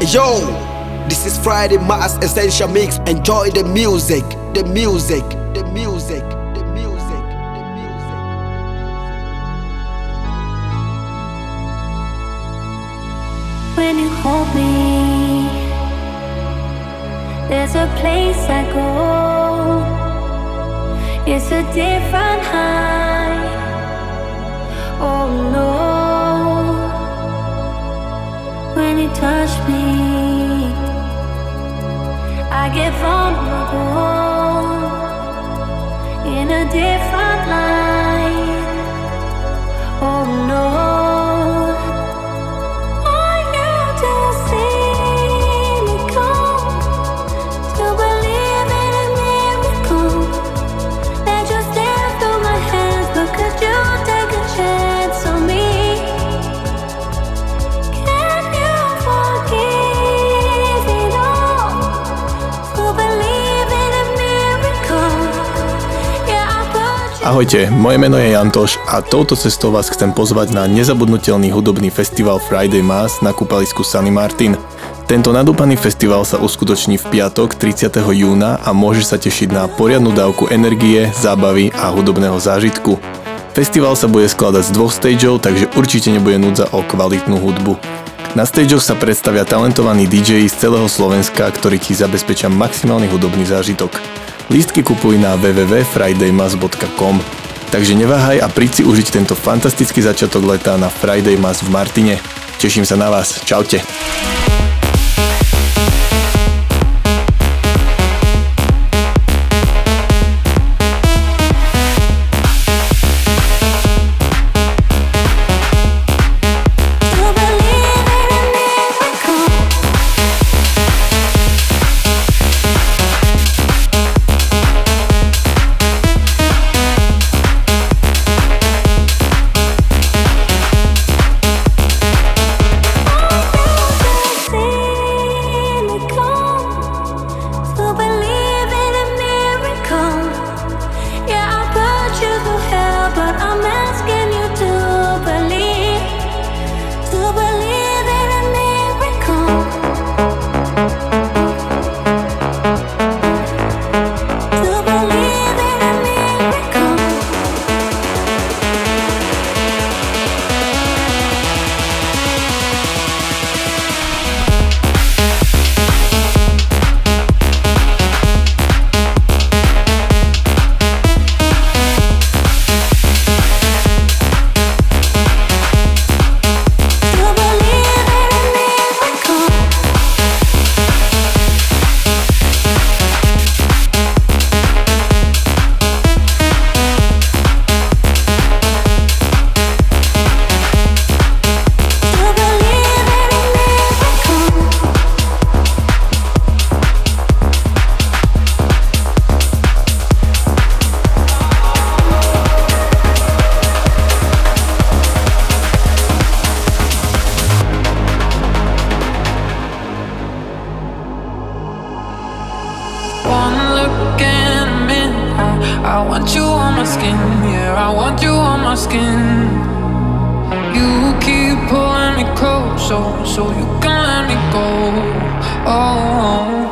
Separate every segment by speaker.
Speaker 1: Yo, this is Friday Mass Essential Mix. Enjoy the music, the music, the music, the music, the music.
Speaker 2: When you hold me, there's a place I go. It's a different high. Oh no. Touch me, I get vulnerable in a different light.
Speaker 3: Ahojte, moje meno je Jantoš a touto cestou vás chcem pozvať na nezabudnutelný hudobný festival Friday Mass na kúpalisku Sunny Martin. Tento nadúpaný festival sa uskutoční v piatok 30. júna a môže sa tešiť na poriadnu dávku energie, zábavy a hudobného zážitku. Festival sa bude skladať z dvoch stageov, takže určite nebude núdza o kvalitnú hudbu. Na stageoch sa predstavia talentovaní DJ z celého Slovenska, ktorí ti zabezpečia maximálny hudobný zážitok. Lístky kupuj na www.fridaymas.com Takže neváhaj a príď si užiť tento fantastický začiatok leta na Friday Mass v Martine. Teším sa na vás. Čaute.
Speaker 4: So you can let me go. Oh, oh, oh.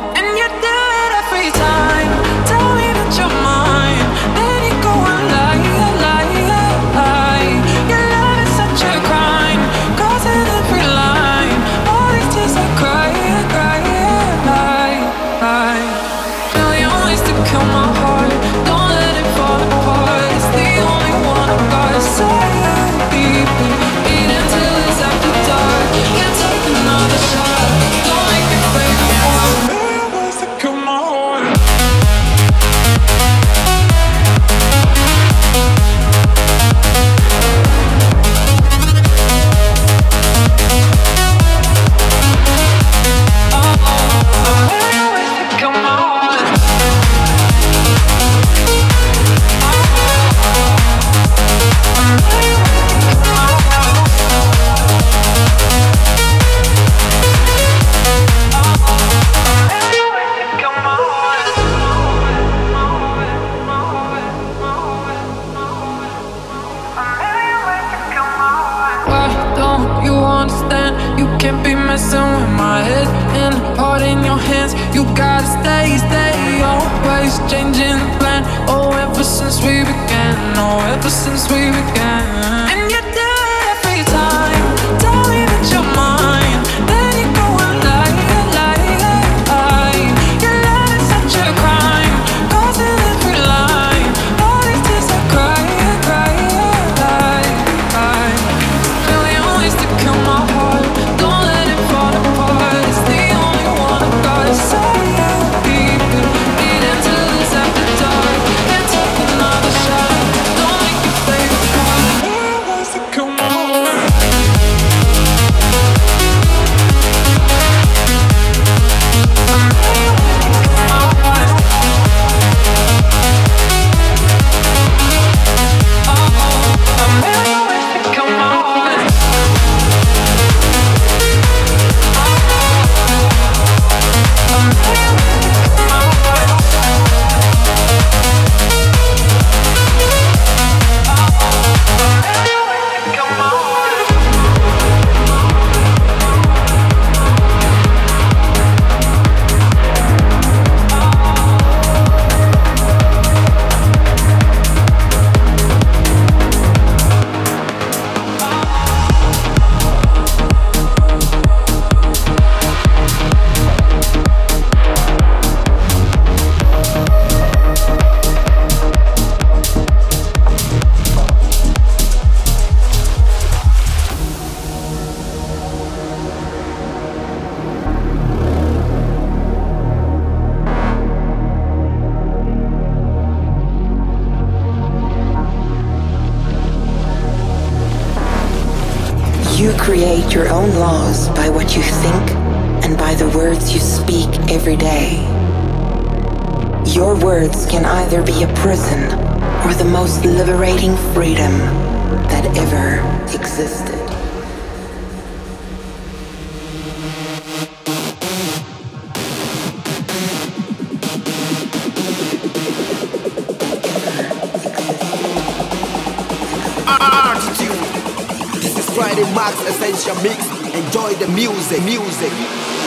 Speaker 5: Mix. Enjoy the music, music.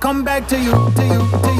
Speaker 6: Come back to you, to you, to you,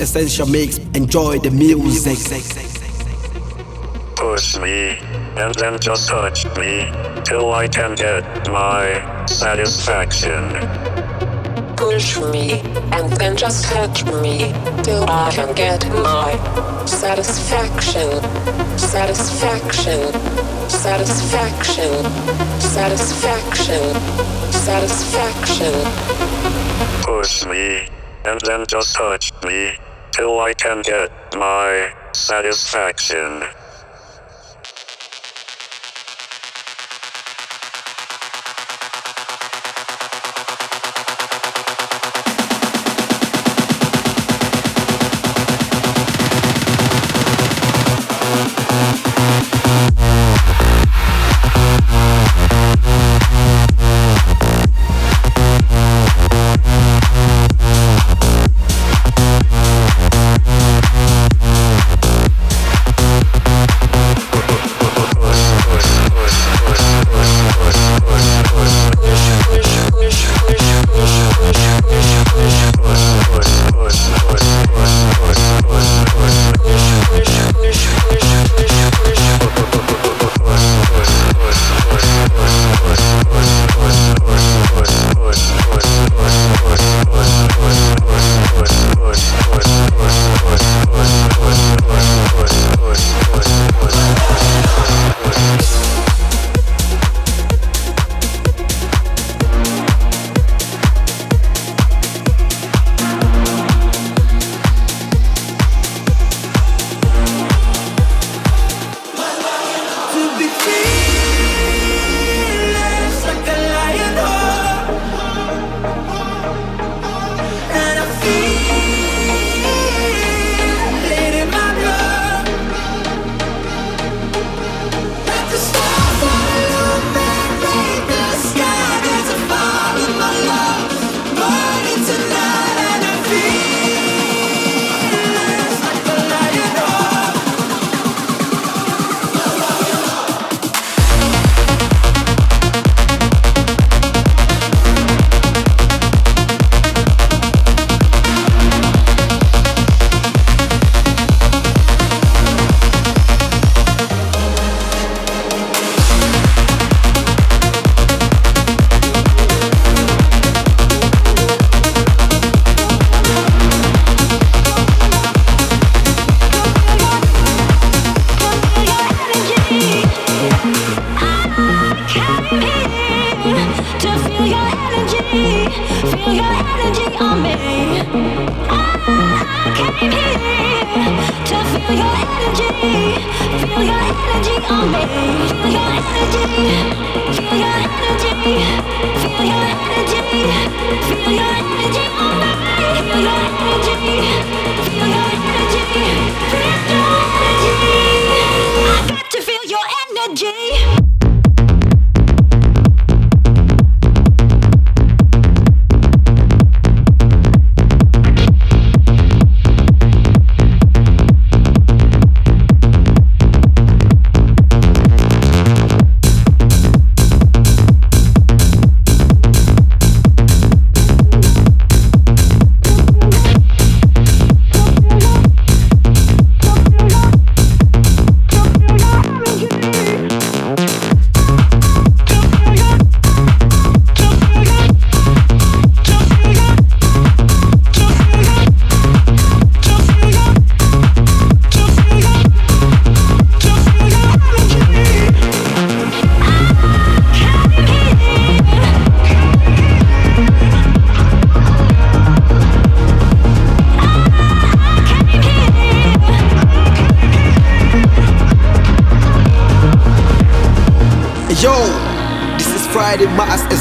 Speaker 1: Essential Mix. Enjoy the music.
Speaker 7: Push me, and then just touch me, till I can get my satisfaction.
Speaker 8: Push me, and then just touch me, till I can get my satisfaction. Satisfaction. Satisfaction. Satisfaction. Satisfaction.
Speaker 7: Push me, and then just touch me, till I can get my satisfaction.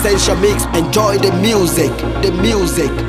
Speaker 1: Essential Mix. Enjoy the music, the music, the music,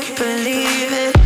Speaker 9: can't believe it.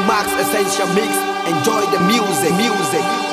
Speaker 9: Mass
Speaker 10: Essential Mix. Enjoy the music, music.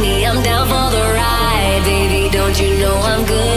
Speaker 11: me,
Speaker 2: I'm down for the ride, baby. Don't you know I'm good?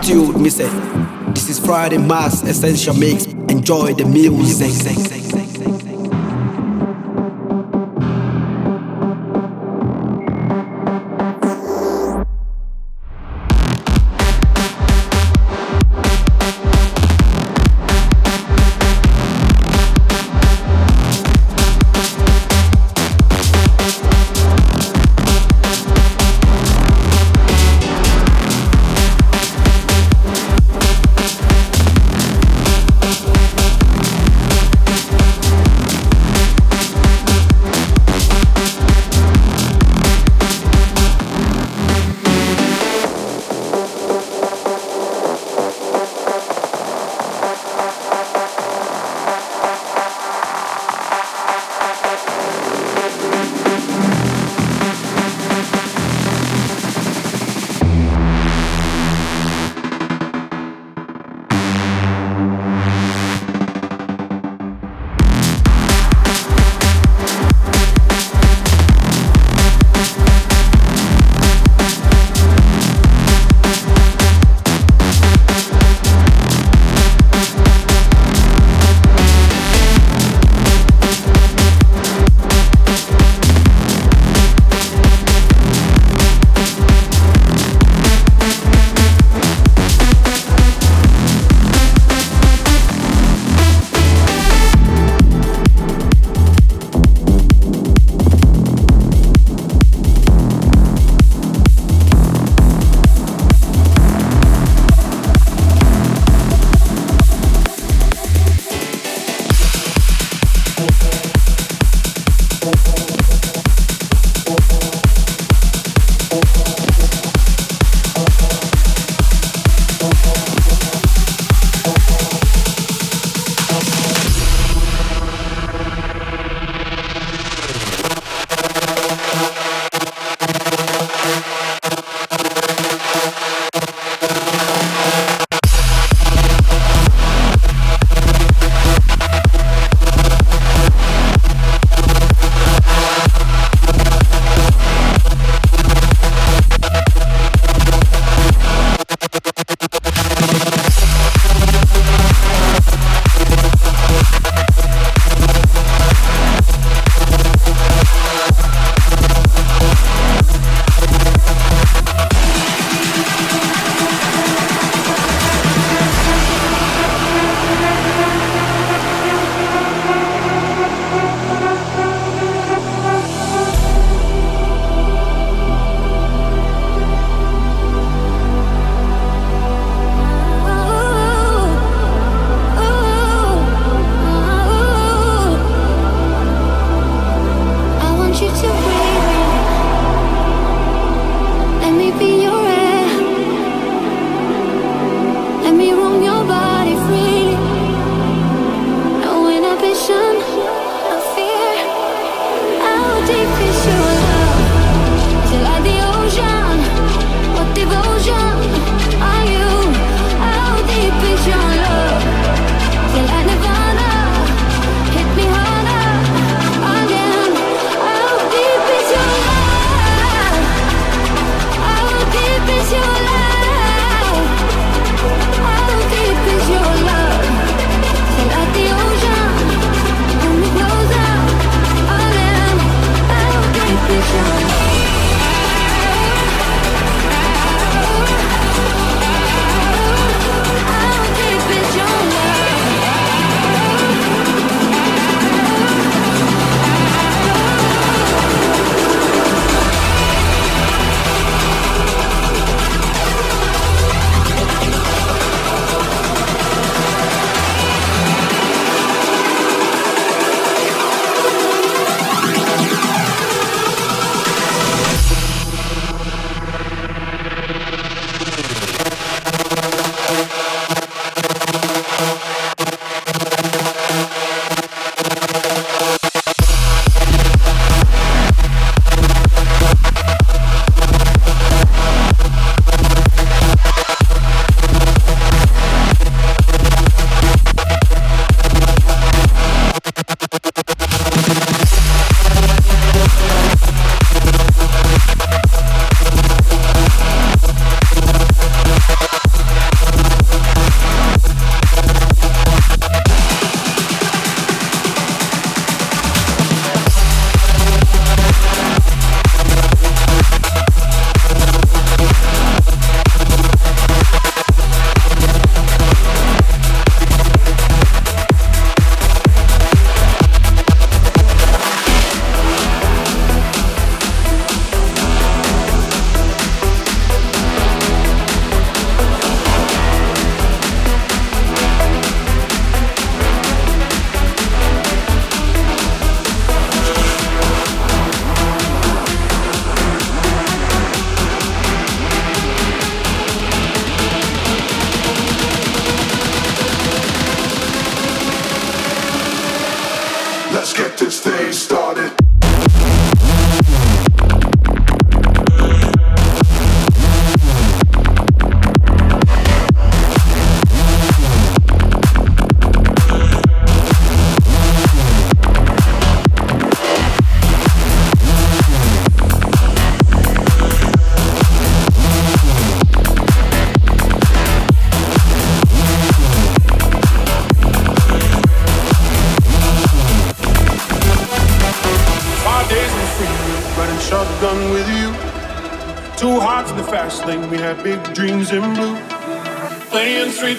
Speaker 1: Attitude, me say. This is Friday Mass Essential Mix. Enjoy the music.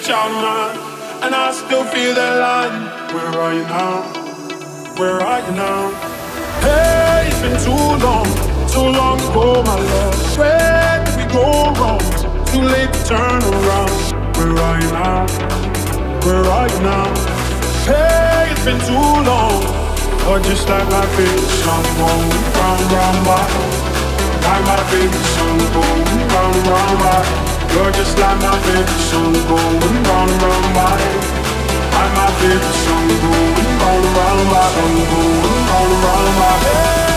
Speaker 12: Child of mine, and I still feel that line. Where are you now? Where are you now? Hey, it's been too long, too long ago, my love. Where did we go wrong? Too late to turn around. Where are you now? Where are you now? Hey, it's been too long. Or just like my favorite song going round, round, by. Like my favorite song going round, round, by. You're just like my favorite song going round and round my head. Like my favorite song going round and round going round round my head.